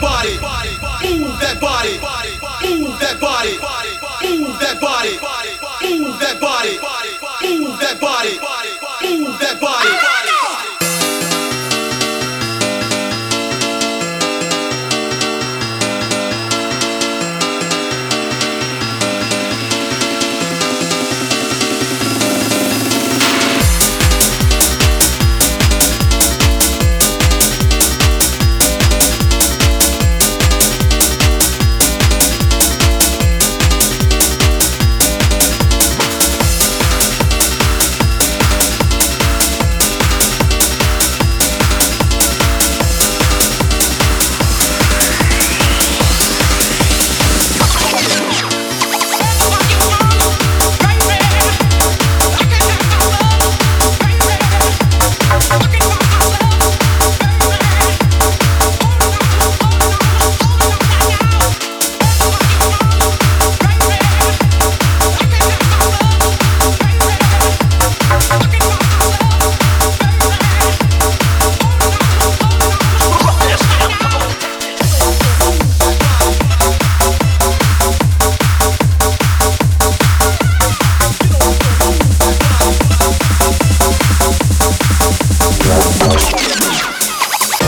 body move that body move that body move that body move that body body